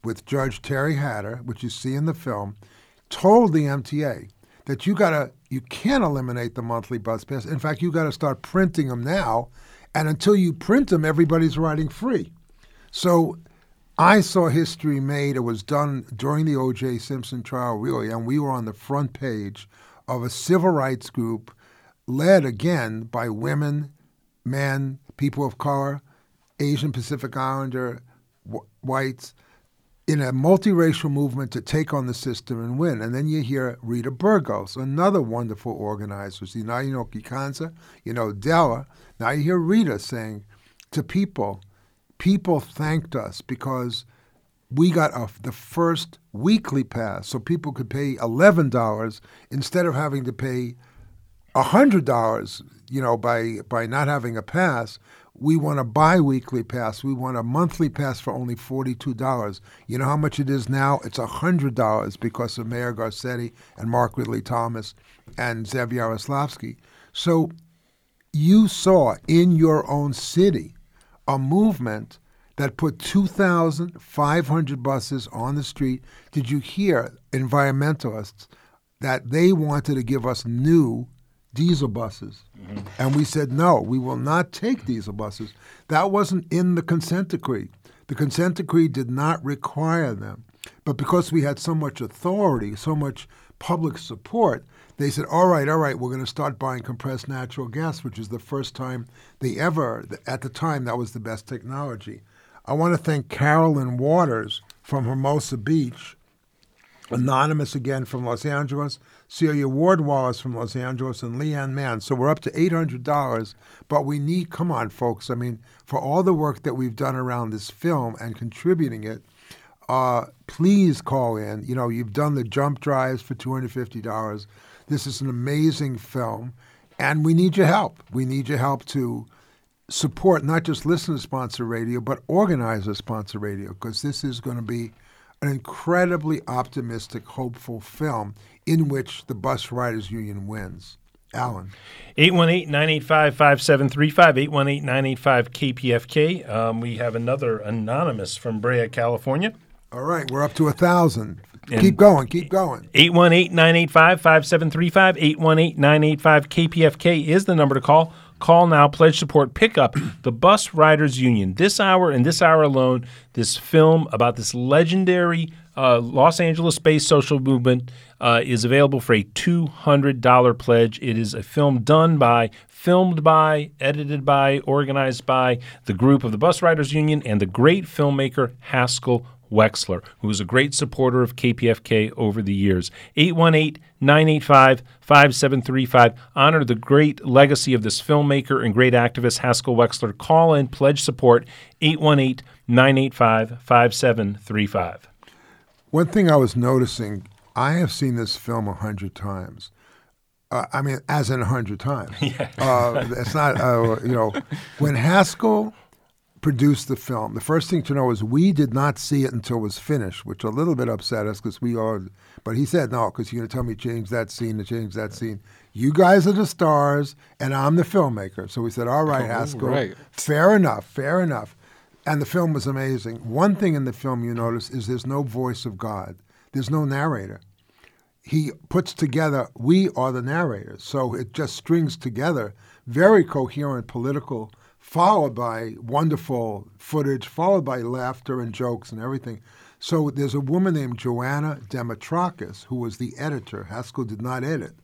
with Judge Terry Hatter, which you see in the film, told the MTA that you gotta you can't eliminate the monthly bus pass. In fact, you got to start printing them now, and until you print them, everybody's riding free. So I saw history made. It was done during the O.J. Simpson trial, really, and we were on the front page of a civil rights group led again by women, men, people of color, Asian Pacific Islander, wh- whites, in a multiracial movement to take on the system and win. And then you hear Rita Burgos, another wonderful organizer. See, now you know Kikanza, you know Della. Now you hear Rita saying to people, people thanked us because we got a, the first weekly pass so people could pay $11 instead of having to pay $100 you know by by not having a pass We want a bi weekly pass. We want a monthly pass for only $42. You know how much it is now? It's $100 because of Mayor Garcetti and Mark Ridley Thomas and Zev Yaroslavsky. So you saw in your own city a movement that put 2,500 buses on the street. Did you hear environmentalists that they wanted to give us new diesel buses? Mm-hmm. And we said, no, we will not take diesel buses. That wasn't in the consent decree. The consent decree did not require them. But because we had so much authority, so much public support, they said, all right, all right, we're going to start buying compressed natural gas, which is the first time they ever, at the time, that was the best technology. I want to thank Carolyn Waters from Hermosa Beach, Anonymous again from Los Angeles, Celia Ward Wallace from Los Angeles, and Lian Mann. So we're up to $800, but we need, come on, folks. I mean, for all the work that we've done around this film and contributing it, uh, please call in. You know, you've done the jump drives for $250. This is an amazing film, and we need your help. We need your help to support not just listen to sponsor radio, but organize a sponsor radio, because this is going to be an incredibly optimistic, hopeful film in which the bus riders union wins. Alan. 818-985-5735, 818-985-KPFK. Um, we have another anonymous from Brea, California. All right, we're up to a thousand. And keep going, keep going. 818-985-5735, 818-985-KPFK is the number to call. Call now, pledge support, pick up the Bus Riders Union. This hour and this hour alone, this film about this legendary uh, Los Angeles based social movement uh, is available for a $200 pledge. It is a film done by, filmed by, edited by, organized by the group of the Bus Riders Union and the great filmmaker Haskell Wexler, who was a great supporter of KPFK over the years. 818 985 5735. Honor the great legacy of this filmmaker and great activist, Haskell Wexler. Call in, pledge support, 818 985 5735. One thing I was noticing, I have seen this film a hundred times. Uh, I mean, as in a hundred times. (laughs) Yeah. uh, it's not, uh, you know, when Haskell produced the film, the first thing to know is we did not see it until it was finished, which a little bit upset us because we are. But he said no, because you're going to tell me change that scene to change that scene. You guys are the stars, and I'm the filmmaker. So we said, all right, Oh, Haskell, right. fair enough, fair enough. And the film was amazing. One thing in the film you notice is there's no voice of God. There's no narrator. He puts together, we are the narrators. So it just strings together very coherent political, followed by wonderful footage, followed by laughter and jokes and everything. So there's a woman named Johanna Demetrakas who was the editor. Haskell did not edit.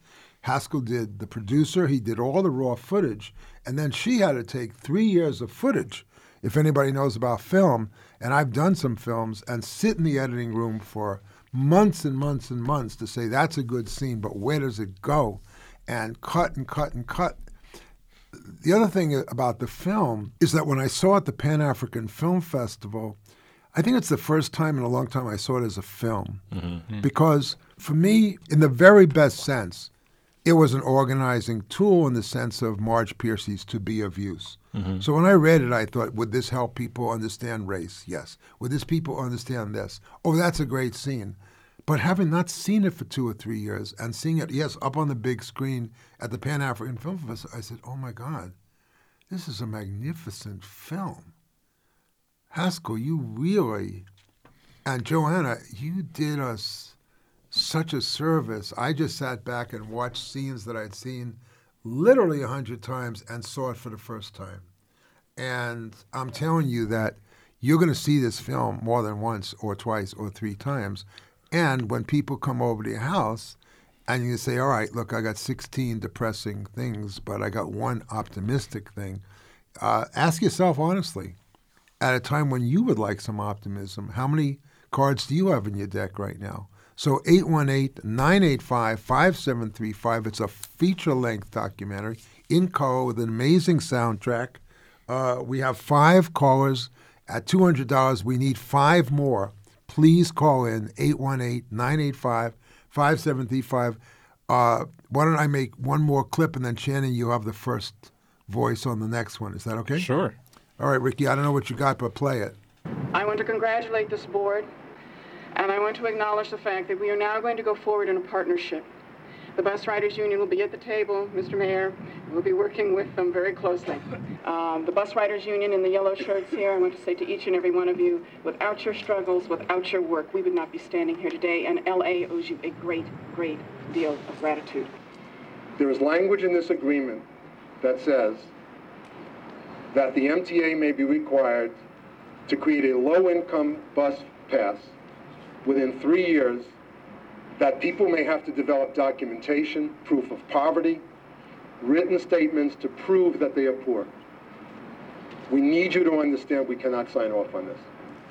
Haskell did the producer, he did all the raw footage, and then she had to take three years of footage, if anybody knows about film, and I've done some films, and sit in the editing room for months and months and months to say that's a good scene, but where does it go? And cut and cut and cut. The other thing about the film is that when I saw it at the Pan African Film Festival, I think it's the first time in a long time I saw it as a film. Mhm. Because for me, in the very best sense, it was an organizing tool in the sense of Marge Piercy's To Be of Use. Mhm. So when I read it, I thought, would this help people understand race? Yes. Would this people understand this? Oh, that's a great scene. But having not seen it for two or three years and seeing it, yes, up on the big screen at the Pan African Film Festival, I said, oh my God, this is a magnificent film. Haskell, you really, and Johanna, you did us such a service. I just sat back and watched scenes that I'd seen literally a hundred times and saw it for the first time. And I'm telling you that you're going to see this film more than once or twice or three times. And when people come over to your house and you say, all right, look, I got 16 depressing things, but I got one optimistic thing, uh, ask yourself honestly, at a time when you would like some optimism, how many cards do you have in your deck right now? So 818-985-5735. It's a feature-length documentary in color with an amazing soundtrack. Uh, we have five callers at $200. We need five more. Please call in 818-985-5735. Uh, why don't I make one more clip and then Shannon, you have the first voice on the next one. Is that okay? Sure. All right, Ricky, I don't know what you got, but play it. I want to congratulate this board, and I want to acknowledge the fact that we are now going to go forward in a partnership. The Bus Riders Union will be at the table, Mr. Mayor. We'll be working with them very closely. Um, the Bus Riders Union in the yellow shirts here, I want to say to each and every one of you, without your struggles, without your work, we would not be standing here today, and LA owes you a great, great deal of gratitude. There is language in this agreement that says that the MTA may be required to create a low-income bus pass within three years, that people may have to develop documentation, proof of poverty, written statements to prove that they are poor. We need you to understand we cannot sign off on this.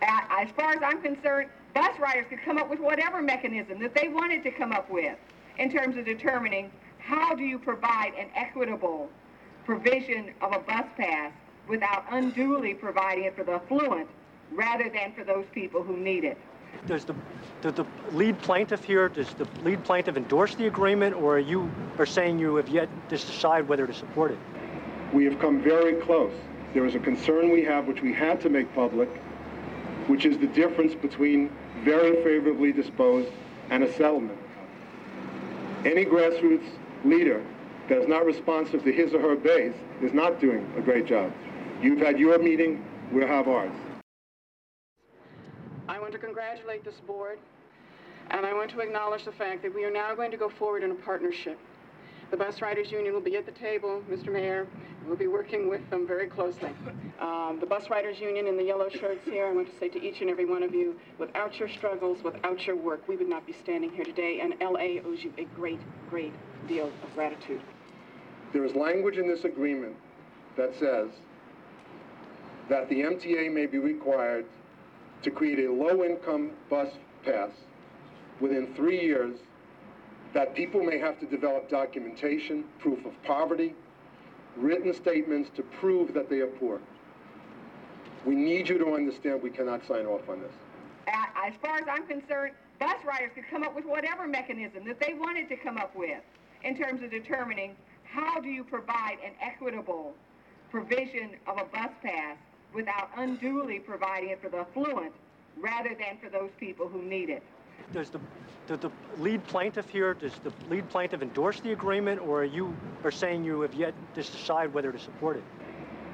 As far as I'm concerned, bus riders could come up with whatever mechanism that they wanted to come up with in terms of determining how do you provide an equitable provision of a bus pass without unduly providing it for the affluent rather than for those people who need it. Does the, does the lead plaintiff here, does the lead plaintiff endorse the agreement, or are you are saying you have yet to decide whether to support it? We have come very close. There is a concern we have, which we had to make public, which is the difference between very favorably disposed and a settlement. Any grassroots leader that is not responsive to his or her base is not doing a great job. You've had your meeting, we'll have ours. I want to congratulate this board, and I want to acknowledge the fact that we are now going to go forward in a partnership. The Bus Riders Union will be at the table, Mr. Mayor. We'll be working with them very closely. Um, the Bus Riders Union in the yellow shirts here, I want to say to each and every one of you, without your struggles, without your work, we would not be standing here today, and LA owes you a great, great deal of gratitude. There is language in this agreement that says that the MTA may be required to create a low-income bus pass within three years, that people may have to develop documentation, proof of poverty, written statements to prove that they are poor. We need you to understand we cannot sign off on this. As far as I'm concerned, bus riders could come up with whatever mechanism that they wanted to come up with in terms of determining how do you provide an equitable provision of a bus pass without unduly providing it for the affluent rather than for those people who need it. Does the, does the lead plaintiff here, does the lead plaintiff endorse the agreement, or are you are saying you have yet to decide whether to support it?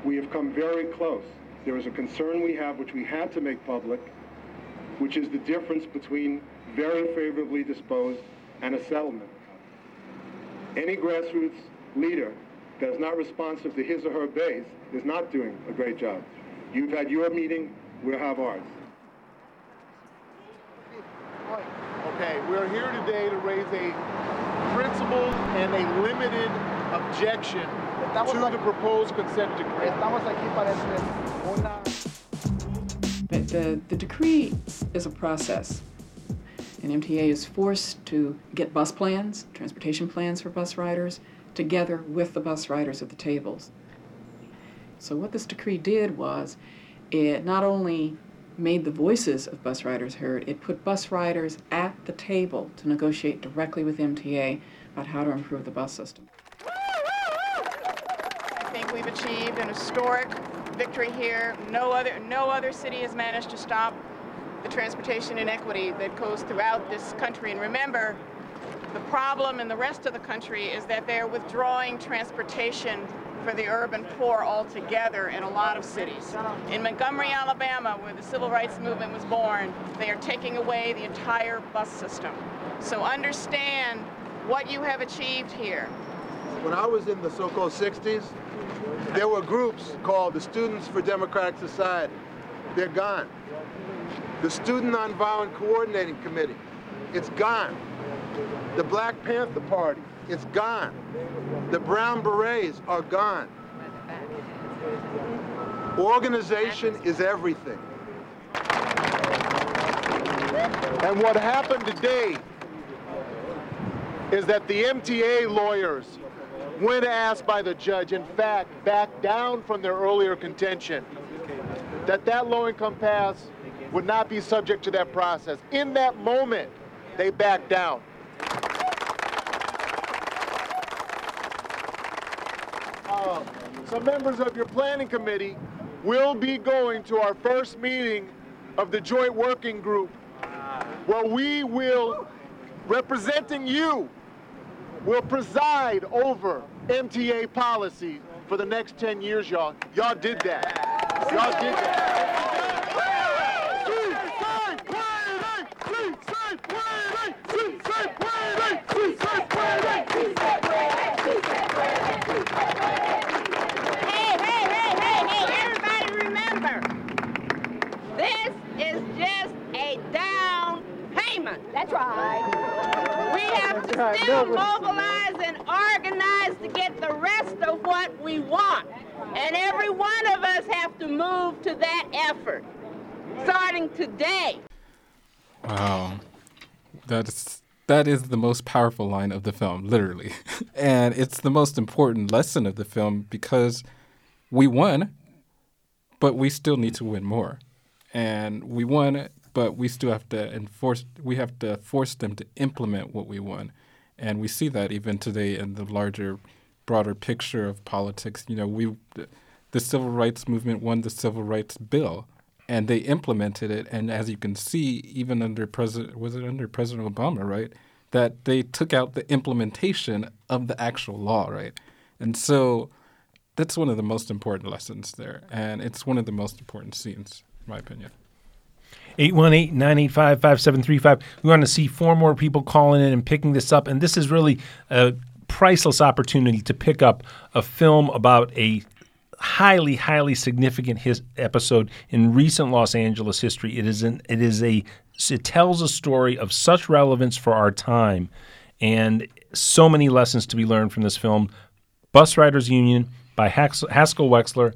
We have come very close. There is a concern we have, which we had to make public, which is the difference between very favorably disposed and a settlement. Any grassroots leader that is not responsive to his or her base is not doing a great job. You've had your meeting, we'll have ours. Okay, we're here today to raise a principle and a limited objection to the proposed consent decree. The, the, the decree is a process. And MTA is forced to get bus plans, transportation plans for bus riders, together with the bus riders at the tables. So what this decree did was it not only made the voices of bus riders heard, it put bus riders at the table to negotiate directly with MTA about how to improve the bus system. I think we've achieved an historic victory here. No other, no other city has managed to stop the transportation inequity that goes throughout this country. And remember, the problem in the rest of the country is that they're withdrawing transportation for the urban poor altogether in a lot of cities. In Montgomery, Alabama, where the civil rights movement was born, they are taking away the entire bus system. So understand what you have achieved here. When I was in the so-called 60s, there were groups called the Students for Democratic Society. They're gone. The Student Nonviolent Coordinating Committee, it's gone. The Black Panther Party, it's gone. The Brown Berets are gone. Organization is everything. And what happened today is that the MTA lawyers, when asked by the judge, in fact, backed down from their earlier contention that that low-income pass would not be subject to that process. In that moment, they backed down. Uh, some members of your planning committee will be going to our first meeting of the joint working group where we will, representing you, will preside over MTA policy for the next 10 years, y'all. Y'all did that. Y'all did that. Hey, hey, hey, hey, hey, everybody remember, this is just a down payment. That's right. We have to right. still No, mobilize and organize to get the rest of what we want. And every one of us have to move to that effort, starting today. Wow. That's that is the most powerful line of the film, literally. (laughs) and it's the most important lesson of the film because we won, but we still need to win more. And we won, but we still have to enforce we have to force them to implement what we want, And we see that even today in the larger broader picture of politics. You know, we the civil rights movement won the civil rights bill and they implemented it. And as you can see, even under President was it under President Obama, right? That they took out the implementation of the actual law, right? And so that's one of the most important lessons there, and it's one of the most important scenes, in my opinion. 818-985-5735. We want to see four more people calling in and picking this up. And this is really a priceless opportunity to pick up a film about a highly, highly significant his episode in recent Los Angeles history. It is an it is a it tells a story of such relevance for our time and so many lessons to be learned from this film. Bus Riders Union by Haskell Wexler.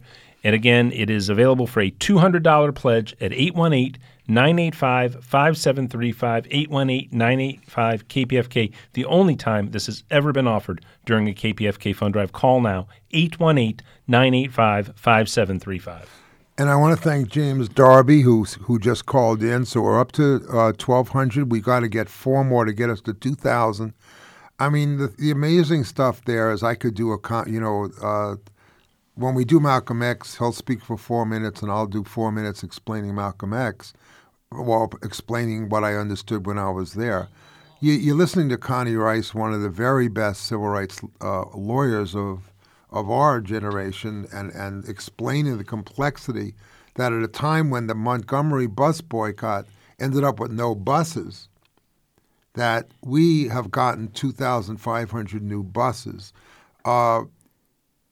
And again, it is available for a $200 pledge at 818 985 5735, 818 985 KPFK. The only time this has ever been offered during a KPFK fund drive. Call now 818 985 5735. And I want to thank James Darby, who who just called in. So we're up to uh, 1,200. We got to get four more to get us to 2,000. I mean, the, the amazing stuff there is I could do a, con- you know, uh, when we do Malcolm X, he'll speak for four minutes and I'll do four minutes explaining Malcolm X, while explaining what I understood when I was there. You, you're listening to Connie Rice, one of the very best civil rights uh, lawyers of of our generation, and, and explaining the complexity that at a time when the Montgomery bus boycott ended up with no buses, that we have gotten 2,500 new buses. Uh,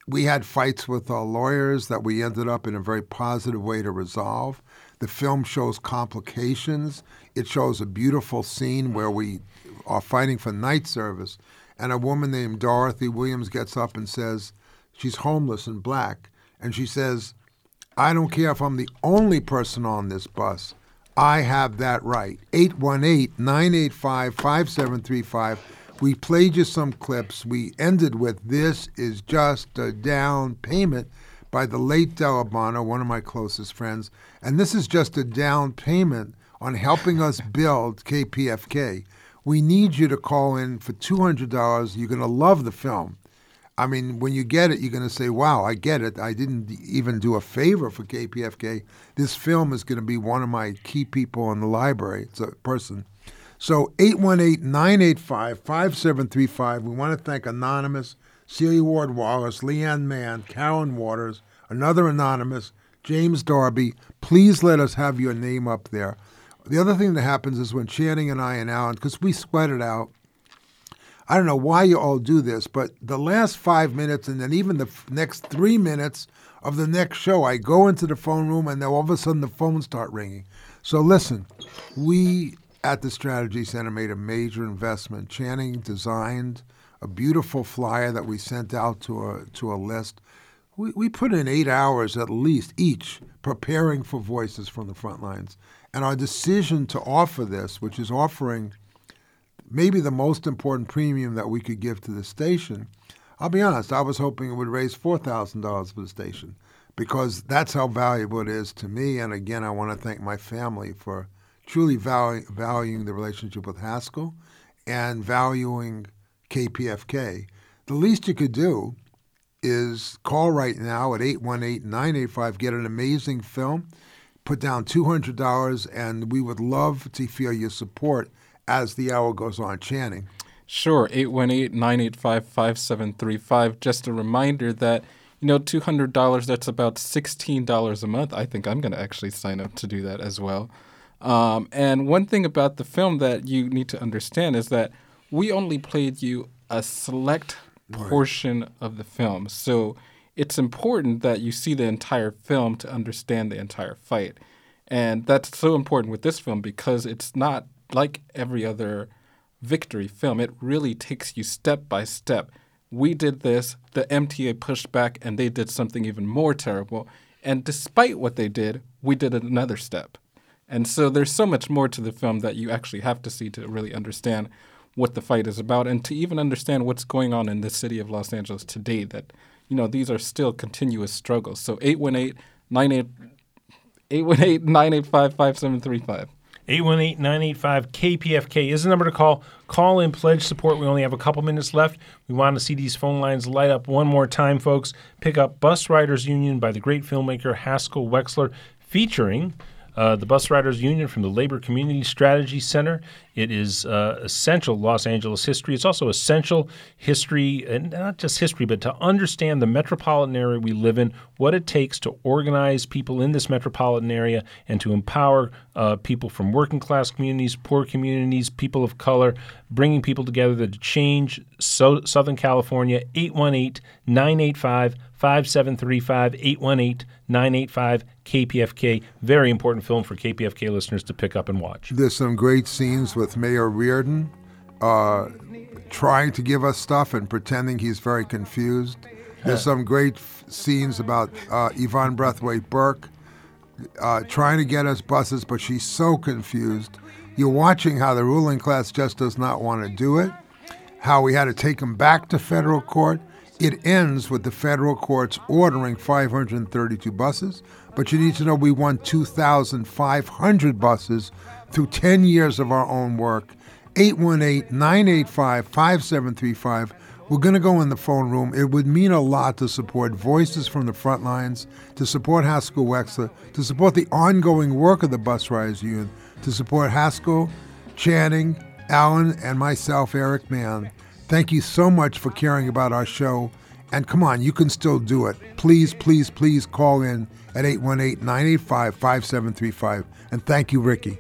we had fights with our lawyers that we ended up in a very positive way to resolve. The film shows complications. It shows a beautiful scene where we are fighting for night service, and a woman named Dorothy Williams gets up and says she's homeless and black, and she says, I don't care if I'm the only person on this bus. I have that right. 818 985 5735. We played you some clips. We ended with This is Just a Down Payment by the late Della Bonner, one of my closest friends. And this is just a down payment on helping us (laughs) build KPFK. We need you to call in for $200. You're going to love the film. I mean, when you get it, you're going to say, wow, I get it. I didn't even do a favor for KPFK. This film is going to be one of my key people in the library. It's a person. So 818-985-5735. We want to thank Anonymous, Celia Ward Wallace, Lian Mann, Karen Waters, another Anonymous, James Darby. Please let us have your name up there. The other thing that happens is when Channing and I and Alan, because we sweat it out, I don't know why you all do this, but the last five minutes and then even the f- next three minutes of the next show, I go into the phone room and then all of a sudden the phones start ringing. So listen, we at the Strategy Center made a major investment. Channing designed a beautiful flyer that we sent out to a to a list. We, we put in eight hours at least each preparing for Voices from the Front Lines. And our decision to offer this, which is offering maybe the most important premium that we could give to the station. I'll be honest, I was hoping it would raise $4,000 for the station because that's how valuable it is to me. And again, I want to thank my family for truly valu- valuing the relationship with Haskell and valuing KPFK. The least you could do is call right now at 818-985 get an amazing film put down $200 and we would love to feel your support as the hour goes on channing Sure, 818-985-5735. Just a reminder that, you know, $200, that's about $16 a month. I think I'm going to actually sign up to do that as well. Um, and one thing about the film that you need to understand is that we only played you a select portion of the film. So it's important that you see the entire film to understand the entire fight. And that's so important with this film because it's not like every other victory film. It really takes you step by step. We did this, the MTA pushed back, and they did something even more terrible. And despite what they did, we did another step. And so there's so much more to the film that you actually have to see to really understand what the fight is about and to even understand what's going on in the city of Los Angeles today that you know these are still continuous struggles. So 818 985 5735. 818-985-KPFK is the number to call. Call in, pledge support. We only have a couple minutes left. We want to see these phone lines light up one more time, folks. Pick up Bus Riders Union by the great filmmaker Haskell Wexler, featuring uh, the Bus Riders Union from the Labor Community Strategy Center. It is uh, essential Los Angeles history. It's also essential history, and not just history, but to understand the metropolitan area we live in, what it takes to organize people in this metropolitan area, and to empower uh, people from working class communities, poor communities, people of color, bringing people together to change so- Southern California. 818 985 5735 818 985 KPFK. Very important film for KPFK listeners to pick up and watch. There's some great scenes with Mayor Riordan uh, trying to give us stuff and pretending he's very confused. There's some great f- scenes about uh, Yvonne Brathwaite Burke uh, trying to get us buses, but she's so confused. You're watching how the ruling class just does not want to do it, how we had to take them back to federal court. It ends with the federal courts ordering 532 buses, but you need to know we won 2,500 buses through 10 years of our own work. 818 985 5735. We're going to go in the phone room. It would mean a lot to support Voices from the Front Lines, to support Haskell Wexler, to support the ongoing work of the Bus Riders Union, to support Haskell, Channing, Allen, and myself, Eric Mann. Thank you so much for caring about our show. And come on, you can still do it. Please, please, please call in at 818 985 5735. And thank you, Ricky.